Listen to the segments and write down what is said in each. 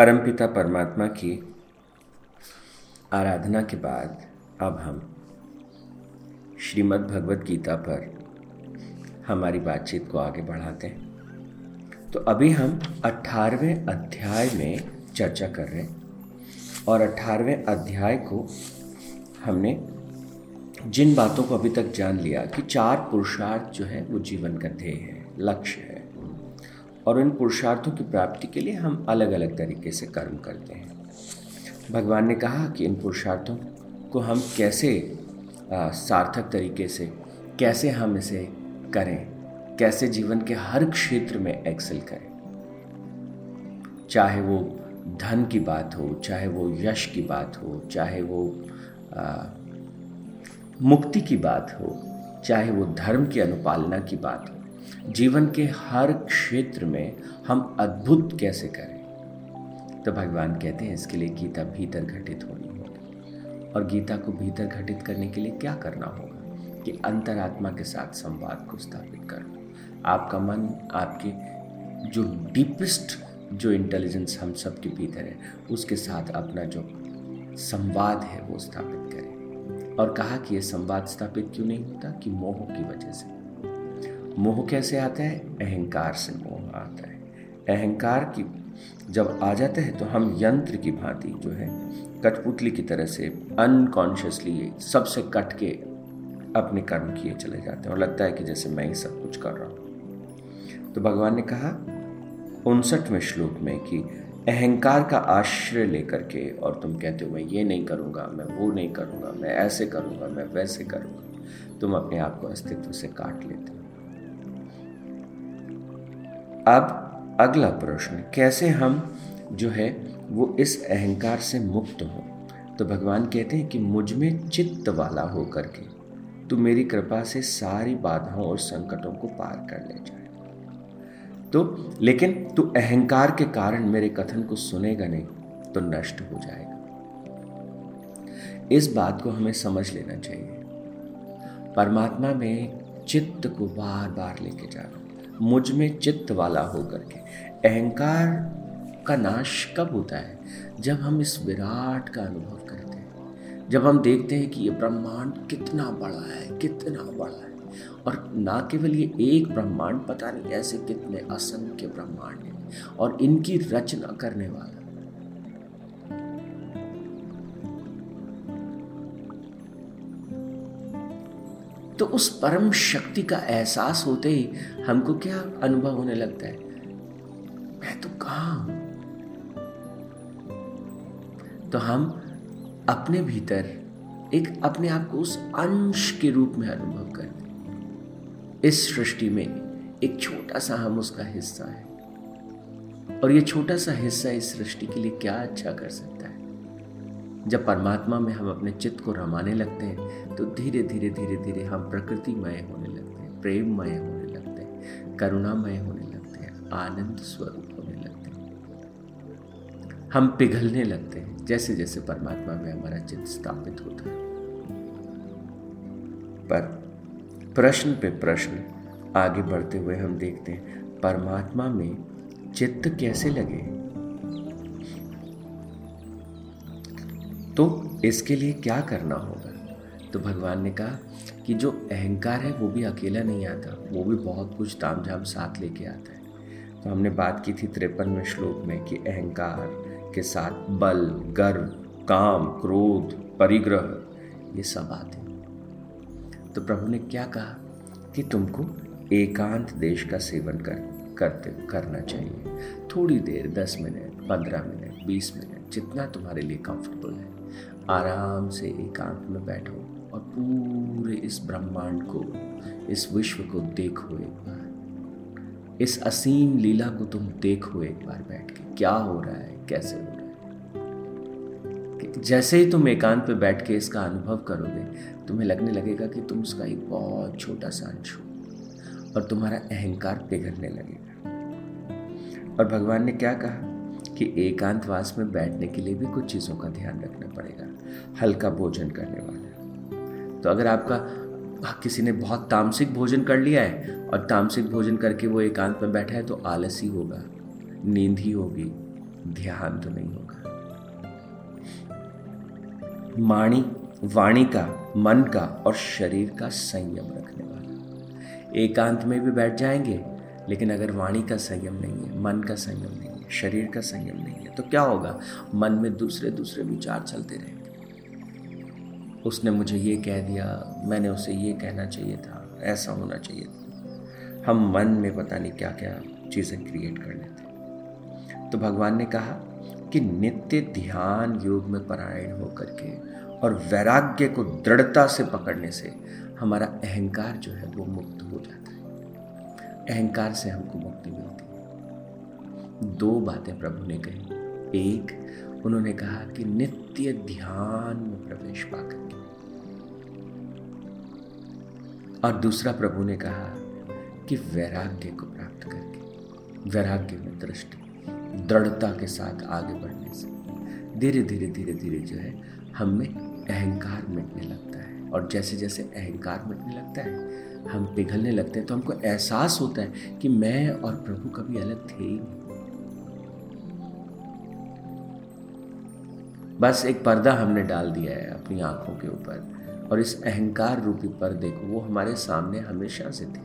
परमपिता परमात्मा की आराधना के बाद अब हम श्रीमद् भगवत गीता पर हमारी बातचीत को आगे बढ़ाते हैं। तो अभी हम अठारहवें अध्याय में चर्चा कर रहे हैं और अठारहवें अध्याय को हमने जिन बातों को अभी तक जान लिया कि चार पुरुषार्थ जो है, वो जीवन का ध्येय है, लक्ष्य है। और इन पुरुषार्थों की प्राप्ति के लिए हम अलग अलग तरीके से कर्म करते हैं। भगवान ने कहा कि इन पुरुषार्थों को हम कैसे आ, सार्थक तरीके से कैसे हम इसे करें कैसे जीवन के हर क्षेत्र में एक्सेल करें। चाहे वो धन की बात हो चाहे वो यश की बात हो चाहे वो आ, मुक्ति की बात हो चाहे वो धर्म की अनुपालना की बात हो जीवन के हर क्षेत्र में हम अद्भुत कैसे करें? तो भगवान कहते हैं, इसके लिए गीता भीतर घटित होनी होगी। और गीता को भीतर घटित करने के लिए क्या करना होगा? कि अंतरात्मा के साथ संवाद को स्थापित करो आपका मन, आपके जो डीपेस्ट जो इंटेलिजेंस हम सबके भीतर है, उसके साथ अपना जो संवाद है, वो स्थापित करें। और कहा कि ये संवाद स्थापित क्यों नहीं होता? कि मोह की वजह से। मोह कैसे आता है? अहंकार से मोह आता है। अहंकार की जब आ जाता है तो हम यंत्र की भांति जो है, कठपुतली की तरह से अनकॉन्शियसली सबसे कट के अपने कर्म किए चले जाते हैं। और लगता है कि जैसे मैं ही सब कुछ कर रहा हूँ। तो भगवान ने कहा, उनसठवें श्लोक में कि अहंकार का आश्रय लेकर के, और तुम कहते हो, मैं ये नहीं करूँगा, मैं वो नहीं करूँगा, मैं ऐसे करूँगा, मैं वैसे करूँगा। तुम अपने आप को अस्तित्व से काट लेते हो। अब अगला प्रश्न, कैसे हम जो है वो इस अहंकार से मुक्त हो? तो भगवान कहते हैं कि मुझमें चित्त वाला हो करके तू मेरी कृपा से सारी बाधाओं और संकटों को पार कर ले जाए। तो लेकिन तू अहंकार के कारण मेरे कथन को सुनेगा नहीं तो नष्ट हो जाएगा। इस बात को हमें समझ लेना चाहिए। परमात्मा में चित्त को बार बार लेके जाना। मुझमें चित्त वाला होकर के। अहंकार का नाश कब होता है? जब हम इस विराट का अनुभव करते हैं। जब हम देखते हैं कि ये ब्रह्मांड कितना बड़ा है, कितना बड़ा है। और ना केवल ये एक ब्रह्मांड, पता नहीं ऐसे कितने असंख्य ब्रह्मांड हैं। और इनकी रचना करने वाला तो उस परम शक्ति का एहसास होते ही हमको क्या अनुभव होने लगता है? मैं तो कहा हूँ? तो हम अपने भीतर एक अपने आप को उस अंश के रूप में अनुभव करते इस सृष्टि में एक छोटा सा हम उसका हिस्सा है। और ये छोटा सा हिस्सा इस सृष्टि के लिए क्या अच्छा कर सकता है? जब परमात्मा में हम अपने चित्त को रमाने लगते हैं तो धीरे धीरे धीरे धीरे हम प्रकृतिमय होने लगते हैं, प्रेममय होने लगते हैं, करुणामय होने लगते हैं, आनंद स्वरूप होने लगते हैं। हम पिघलने लगते हैं, जैसे जैसे परमात्मा में हमारा चित्त स्थापित होता है। पर प्रश्न पे प्रश्न आगे बढ़ते हुए हम देखते हैं, परमात्मा में चित्त कैसे लगे? तो इसके लिए क्या करना होगा? तो भगवान ने कहा कि जो अहंकार है वो भी अकेला नहीं आता, वो भी बहुत कुछ ताम झाम साथ लेके आता है। तो हमने बात की थी तिरपनवें श्लोक में कि अहंकार के साथ बल, गर्व, काम, क्रोध, परिग्रह, ये सब आते हैं। तो प्रभु ने क्या कहा कि तुमको एकांत देश का सेवन कर, करते, करना चाहिए। थोड़ी देर, दस मिनट, पंद्रह मिनट, बीस मिनट, जितना तुम्हारे लिए कंफर्टेबल है। आराम से एकांत में बैठो और पूरे इस ब्रह्मांड को, इस विश्व को देखो एक बार। इस असीम लीला को तुम देखो एक बार बैठ के। क्या हो रहा है? कैसे हो रहा है? जैसे ही तुम एकांत पे बैठ के इसका अनुभव करोगे, तुम्हें लगने लगेगा कि तुम उसका एक बहुत छोटा सा अंश हो और तुम्हारा अहंकार पिघलने लगेगा। और भगवान ने क्या कहा? कि एकांतवास में बैठने के लिए भी कुछ चीज़ों का ध्यान रखना पड़ेगा, हल्का भोजन करने वाला। तो अगर आपका किसी ने बहुत तामसिक भोजन कर लिया है और तामसिक भोजन करके वो एकांत में बैठा है तो आलसी होगा, नींद ही होगी, ध्यान तो नहीं होगा। माणी, वाणी का, मन का और शरीर का संयम रखने वाला। एकांत में भी बैठ जाएँगे, लेकिन अगर वाणी का संयम नहीं है, मन का संयम नहीं है शरीर का संयम नहीं है। तो क्या होगा? मन में दूसरे दूसरे विचार चलते रहेंगे। उसने मुझे ये कह दिया, मैंने उसे ये कहना चाहिए था, ऐसा होना चाहिए था। हम मन में पता नहीं क्या क्या चीज़ें क्रिएट कर लेते तो भगवान ने कहा कि नित्य ध्यान योग में परायण होकर के और वैराग्य को दृढ़ता से पकड़ने से हमारा अहंकार जो है वो मुक्त हो जाता है। अहंकार से हमको मुक्ति मिलती है। दो बातें प्रभु ने कही। एक, उन्होंने कहा कि नित्य ध्यान में प्रवेश पाकर के और दूसरा प्रभु ने कहा कि वैराग्य को प्राप्त करके, वैराग्य में दृष्टि, दृढ़ता के साथ आगे बढ़ने से। धीरे धीरे धीरे धीरे जो है, हम में अहंकार मिटने लगता है। और जैसे जैसे अहंकार मिटने लगता है, हम पिघलने लगते हैं तो हमको एहसास होता है कि मैं और प्रभु कभी अलग थे ही नहीं। बस एक पर्दा हमने डाल दिया है अपनी आँखों के ऊपर। और इस अहंकार रूपी पर्दे को वो हमारे सामने हमेशा से थे।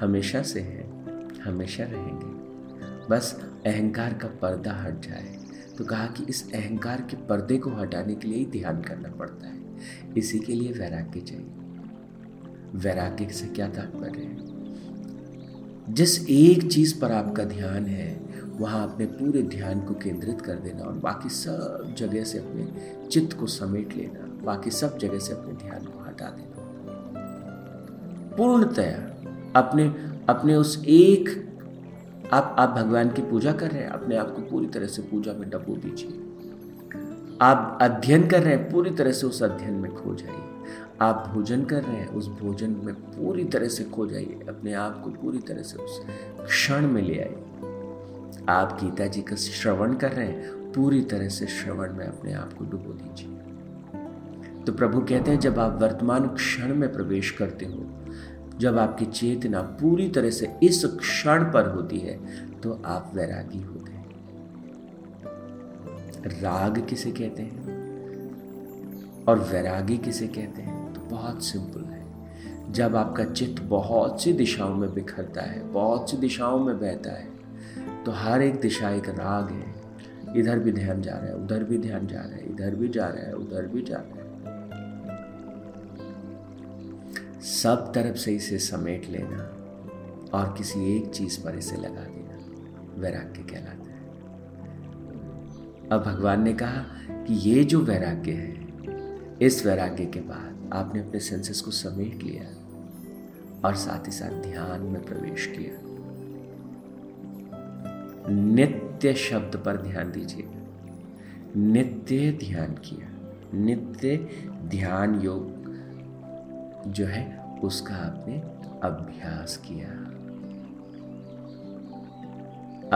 हमेशा से है, हमेशा रहेंगे। बस अहंकार का पर्दा हट जाए तो कहा कि इस अहंकार के पर्दे को हटाने के लिए ही ध्यान करना पड़ता है। इसी के लिए वैराग्य चाहिए। वैराग्य से क्या तात्पर्य है? जिस एक चीज़ पर आपका ध्यान है, वहाँ अपने पूरे ध्यान को केंद्रित कर देना और बाकी सब जगह से अपने चित्त को समेट लेना, बाकी सब जगह से अपने ध्यान को हटा देना। पूर्णतया अपने अपने उस एक, आप आप भगवान की पूजा कर रहे हैं, अपने आप को पूरी तरह से पूजा में डबो दीजिए। आप अध्ययन कर रहे हैं, पूरी तरह से उस अध्ययन में खो जाइए। आप भोजन कर रहे हैं, उस भोजन में पूरी तरह से खो जाइए। अपने आप को पूरी तरह से उस क्षण में ले आइए। आप गीता जी का श्रवण कर रहे हैं, पूरी तरह से श्रवण में अपने आप को डुबो दीजिए। तो प्रभु कहते हैं, जब आप वर्तमान क्षण में प्रवेश करते हो, जब आपकी चेतना पूरी तरह से इस क्षण पर होती है तो आप वैरागी हैं राग किसे कहते हैं? और वैरागी किसे कहते हैं? तो बहुत सिंपल है। जब आपका चित्त बहुत सी दिशाओं में बिखरता है, बहुत सी दिशाओं में बहता है तो हर एक दिशा एक राग है। इधर भी ध्यान जा रहा है, उधर भी ध्यान जा रहा है, इधर भी जा रहा है, उधर भी जा रहा है। सब तरफ़ से इसे समेट लेना और किसी एक चीज़ पर इसे लगा देना। वैराग्य कहलाता अब भगवान ने कहा कि ये जो वैराग्य है, इस वैराग्य के बाद आपने अपने सेंसेस को समेट लिया और साथ ही साथ ध्यान में प्रवेश किया। नित्य शब्द पर ध्यान दीजिए। नित्य ध्यान किया। नित्य ध्यान योग जो है, उसका आपने अभ्यास किया।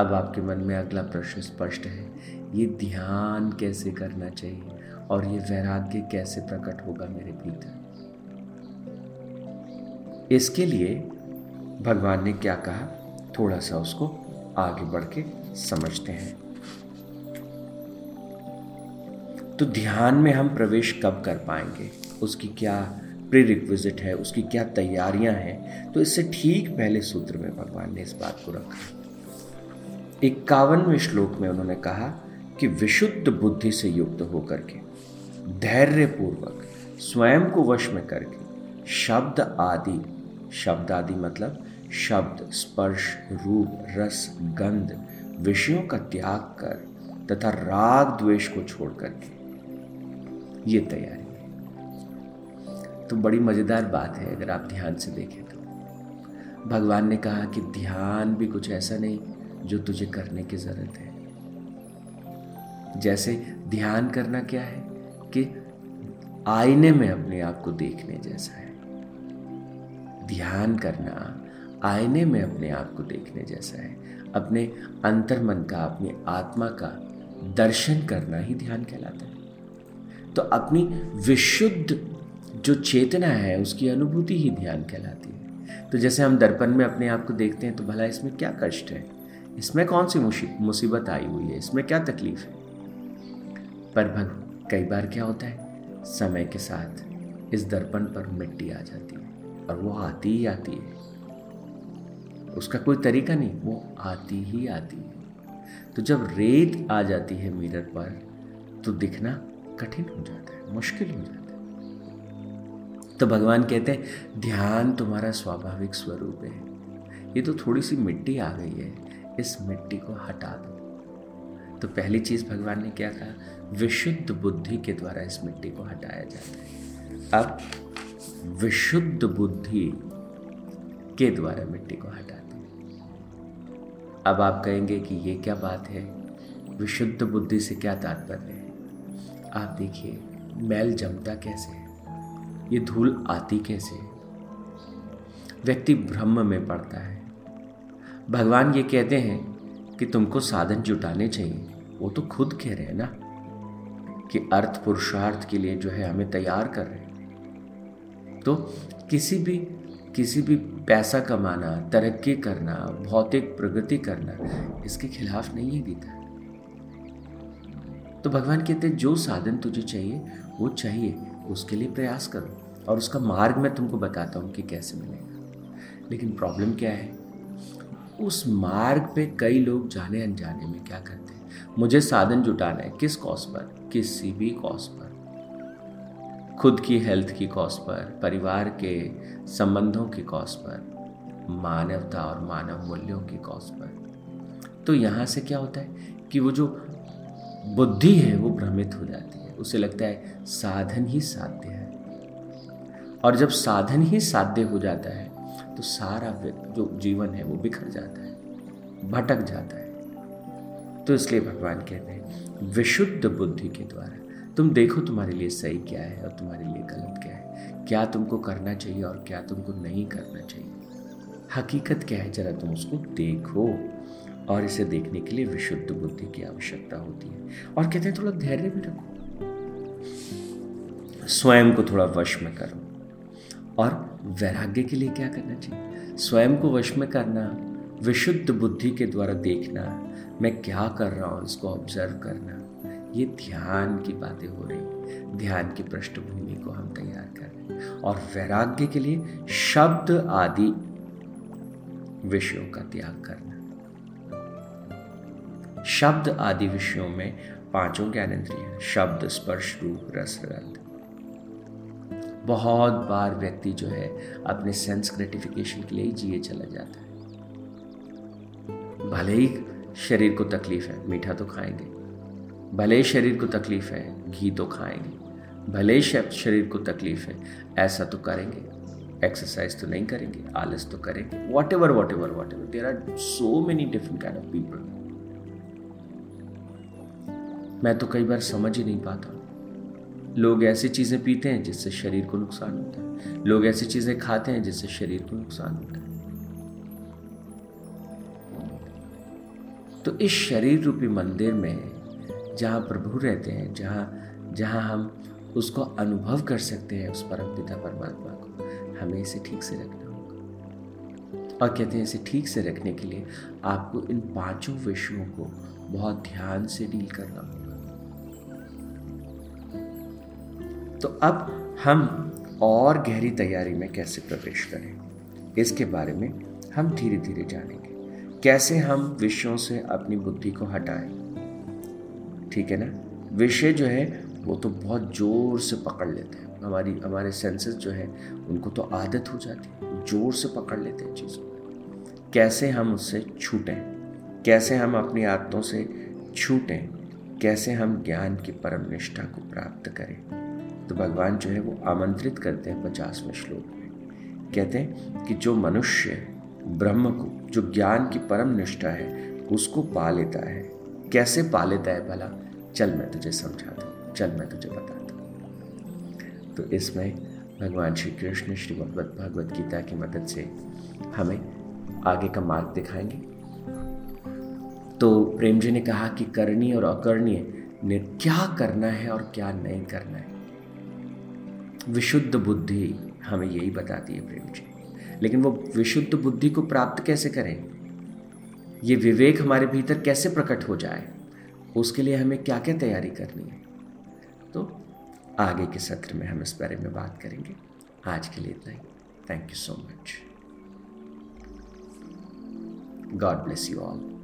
अब आपके मन में अगला प्रश्न स्पष्ट है ये ध्यान कैसे करना चाहिए? और ये वैराग्य कैसे प्रकट होगा मेरे भीतर? इसके लिए भगवान ने क्या कहा? थोड़ा सा उसको आगे बढ़ के समझते हैं। तो ध्यान में हम प्रवेश कब कर पाएँगे? उसकी क्या प्री रिक्विजिट है? उसकी क्या तैयारियाँ हैं? तो इससे ठीक पहले सूत्र में भगवान ने इस बात को रखा। इक्यावनवें श्लोक में उन्होंने कहा कि विशुद्ध बुद्धि से युक्त होकर के धैर्य पूर्वक स्वयं को वश में करके, शब्द आदि शब्द आदि मतलब शब्द, स्पर्श, रूप, रस, गंध, विषयों का त्याग कर तथा राग द्वेष को छोड़ करके ये तैयारी। तो बड़ी मज़ेदार बात है, अगर आप ध्यान से देखें तो। भगवान ने कहा कि ध्यान भी कुछ ऐसा नहीं जो तुझे करने की ज़रूरत है। जैसे ध्यान करना क्या है कि आईने में अपने आप को देखने जैसा है। ध्यान करना आईने में अपने आप को देखने जैसा है। अपने अंतर मन का, अपनी आत्मा का दर्शन करना ही ध्यान कहलाता है। तो अपनी विशुद्ध जो चेतना है, उसकी अनुभूति ही ध्यान कहलाती है। तो जैसे हम दर्पण में अपने आप को देखते हैं तो भला इसमें क्या कष्ट है? इसमें कौन सी मुसीबत आई हुई है? इसमें क्या तकलीफ़ है? पर भग। कई बार क्या होता है? समय के साथ इस दर्पण पर मिट्टी आ जाती है और वो आती ही आती है। उसका कोई तरीका नहीं, वो आती ही आती है। तो जब रेत आ जाती है मिरर पर तो दिखना कठिन हो जाता है, मुश्किल हो जाता है। तो भगवान कहते हैं, ध्यान तुम्हारा स्वाभाविक स्वरूप है। ये तो थोड़ी सी मिट्टी आ गई है, इस मिट्टी को हटा दो। तो पहली चीज़ भगवान ने क्या कहा? विशुद्ध बुद्धि के द्वारा इस मिट्टी को हटाया जाता है। अब विशुद्ध बुद्धि के द्वारा मिट्टी को हटाते हैं। अब आप कहेंगे कि ये क्या बात है? विशुद्ध बुद्धि से क्या तात्पर्य है? आप देखिए, मैल जमता कैसे है? ये धूल आती कैसे है? व्यक्ति ब्रह्म में पड़ता है। भगवान ये कहते हैं कि तुमको साधन जुटाने चाहिए। वो तो खुद कह रहे हैं ना कि अर्थ पुरुषार्थ के लिए जो है हमें तैयार कर रहे हैं। तो किसी भी किसी भी पैसा कमाना, तरक्की करना, भौतिक प्रगति करना, इसके खिलाफ नहीं है गीता। तो भगवान कहते हैं, जो साधन तुझे चाहिए, वो चाहिए, उसके लिए प्रयास करो। और उसका मार्ग मैं तुमको बताता हूँ कि कैसे मिलेगा। लेकिन प्रॉब्लम क्या है? उस मार्ग पे कई लोग जाने अनजाने में क्या करते हैं? मुझे साधन जुटाना है। किस कॉज पर? किसी भी कॉज पर? खुद की हेल्थ की कॉज पर, परिवार के संबंधों की कॉज पर, मानवता और मानव मूल्यों की कॉज पर। तो यहाँ से क्या होता है कि वो जो बुद्धि है, वो भ्रमित हो जाती है। उसे लगता है साधन ही साध्य है। और जब साधन ही साध्य हो जाता है तो सारा जो जीवन है, वो बिखर जाता है, भटक जाता है। तो इसलिए भगवान कहते हैं, विशुद्ध बुद्धि के द्वारा। तुम देखो तुम्हारे लिए सही क्या है और तुम्हारे लिए गलत क्या है। क्या तुमको करना चाहिए और क्या तुमको नहीं करना चाहिए? हकीकत क्या है? जरा तुम उसको देखो और इसे देखने के लिए विशुद्ध बुद्धि की आवश्यकता होती है। और कहते हैं, थोड़ा धैर्य भी रखो। स्वयं को थोड़ा वश में करो। और वैराग्य के लिए क्या करना चाहिए? स्वयं को वश में करना विशुद्ध बुद्धि के द्वारा देखना, मैं क्या कर रहा हूँ, इसको ऑब्ज़र्व करना, ये ध्यान की बातें हो रही ध्यान की पृष्ठभूमि को हम तैयार कर रहे हैं। और वैराग्य के लिए शब्द आदि विषयों का त्याग करना। शब्द आदि विषयों में पाँचों ज्ञानेन्द्रिय शब्द, स्पर्श, रूप, रस, रंग। बहुत बार व्यक्ति जो है, अपने सेंस ग्रेटिफिकेशन के लिए जिए चला जाता है। भले ही शरीर को तकलीफ़ है, मीठा तो खाएँगे। भले ही शरीर को तकलीफ़ है, घी तो खाएँगे। भले ही शरीर को तकलीफ़ है, ऐसा तो करेंगे। एक्सरसाइज तो नहीं करेंगे, आलस तो करेंगे। Whatever whatever whatever there are so many different kind of people मैं तो कई बार समझ ही नहीं पाता। लोग ऐसी चीज़ें पीते हैं जिससे शरीर को नुकसान होता है। लोग ऐसी चीज़ें खाते हैं जिससे शरीर को नुकसान होता है। तो इस शरीर रूपी मंदिर में जहाँ प्रभु रहते हैं, जहाँ जहाँ हम उसको अनुभव कर सकते हैं, उस परम पिता परमात्मा को, हमें इसे ठीक से रखना होगा। और कहते हैं इसे ठीक से रखने के लिए आपको इन पाँचों विषयों को बहुत ध्यान से डील करना होगा। तो अब हम और गहरी तैयारी में कैसे प्रवेश करें, इसके बारे में हम धीरे धीरे जानेंगे। कैसे हम विषयों से अपनी बुद्धि को हटाएँ? ठीक है ना? विषय जो है, वो तो बहुत ज़ोर से पकड़ लेते हैं। हमारी, हमारे सेंसेस जो है, उनको तो आदत हो जाती है। ज़ोर से पकड़ लेते हैं चीज़ों को। कैसे हम उससे छूटें? कैसे हम अपनी आदतों से छूटें? कैसे हम ज्ञान की परम निष्ठा को प्राप्त करें? तो भगवान जो है, वो आमंत्रित करते हैं पचासवें श्लोक में। कहते हैं कि जो मनुष्य ब्रह्म को जो ज्ञान की परम निष्ठा है, उसको पा लेता है। कैसे पा लेता है भला? चल मैं तुझे समझाता हूँ। चल मैं तुझे बताता हूँ। तो इसमें भगवान श्री कृष्ण, श्री भगवत गीता की मदद से हमें आगे का मार्ग दिखाएँगे। तो प्रेम जी ने कहा कि करनी और अकरणीय ने क्या करना है और क्या नहीं करना है? विशुद्ध बुद्धि हमें यही बताती है प्रेम जी। लेकिन वो विशुद्ध बुद्धि को प्राप्त कैसे करें? ये विवेक हमारे भीतर कैसे प्रकट हो जाए? उसके लिए हमें क्या क्या तैयारी करनी है? तो आगे के सत्र में हम इस बारे में बात करेंगे। आज के लिए इतना ही। Thank you so much God bless you all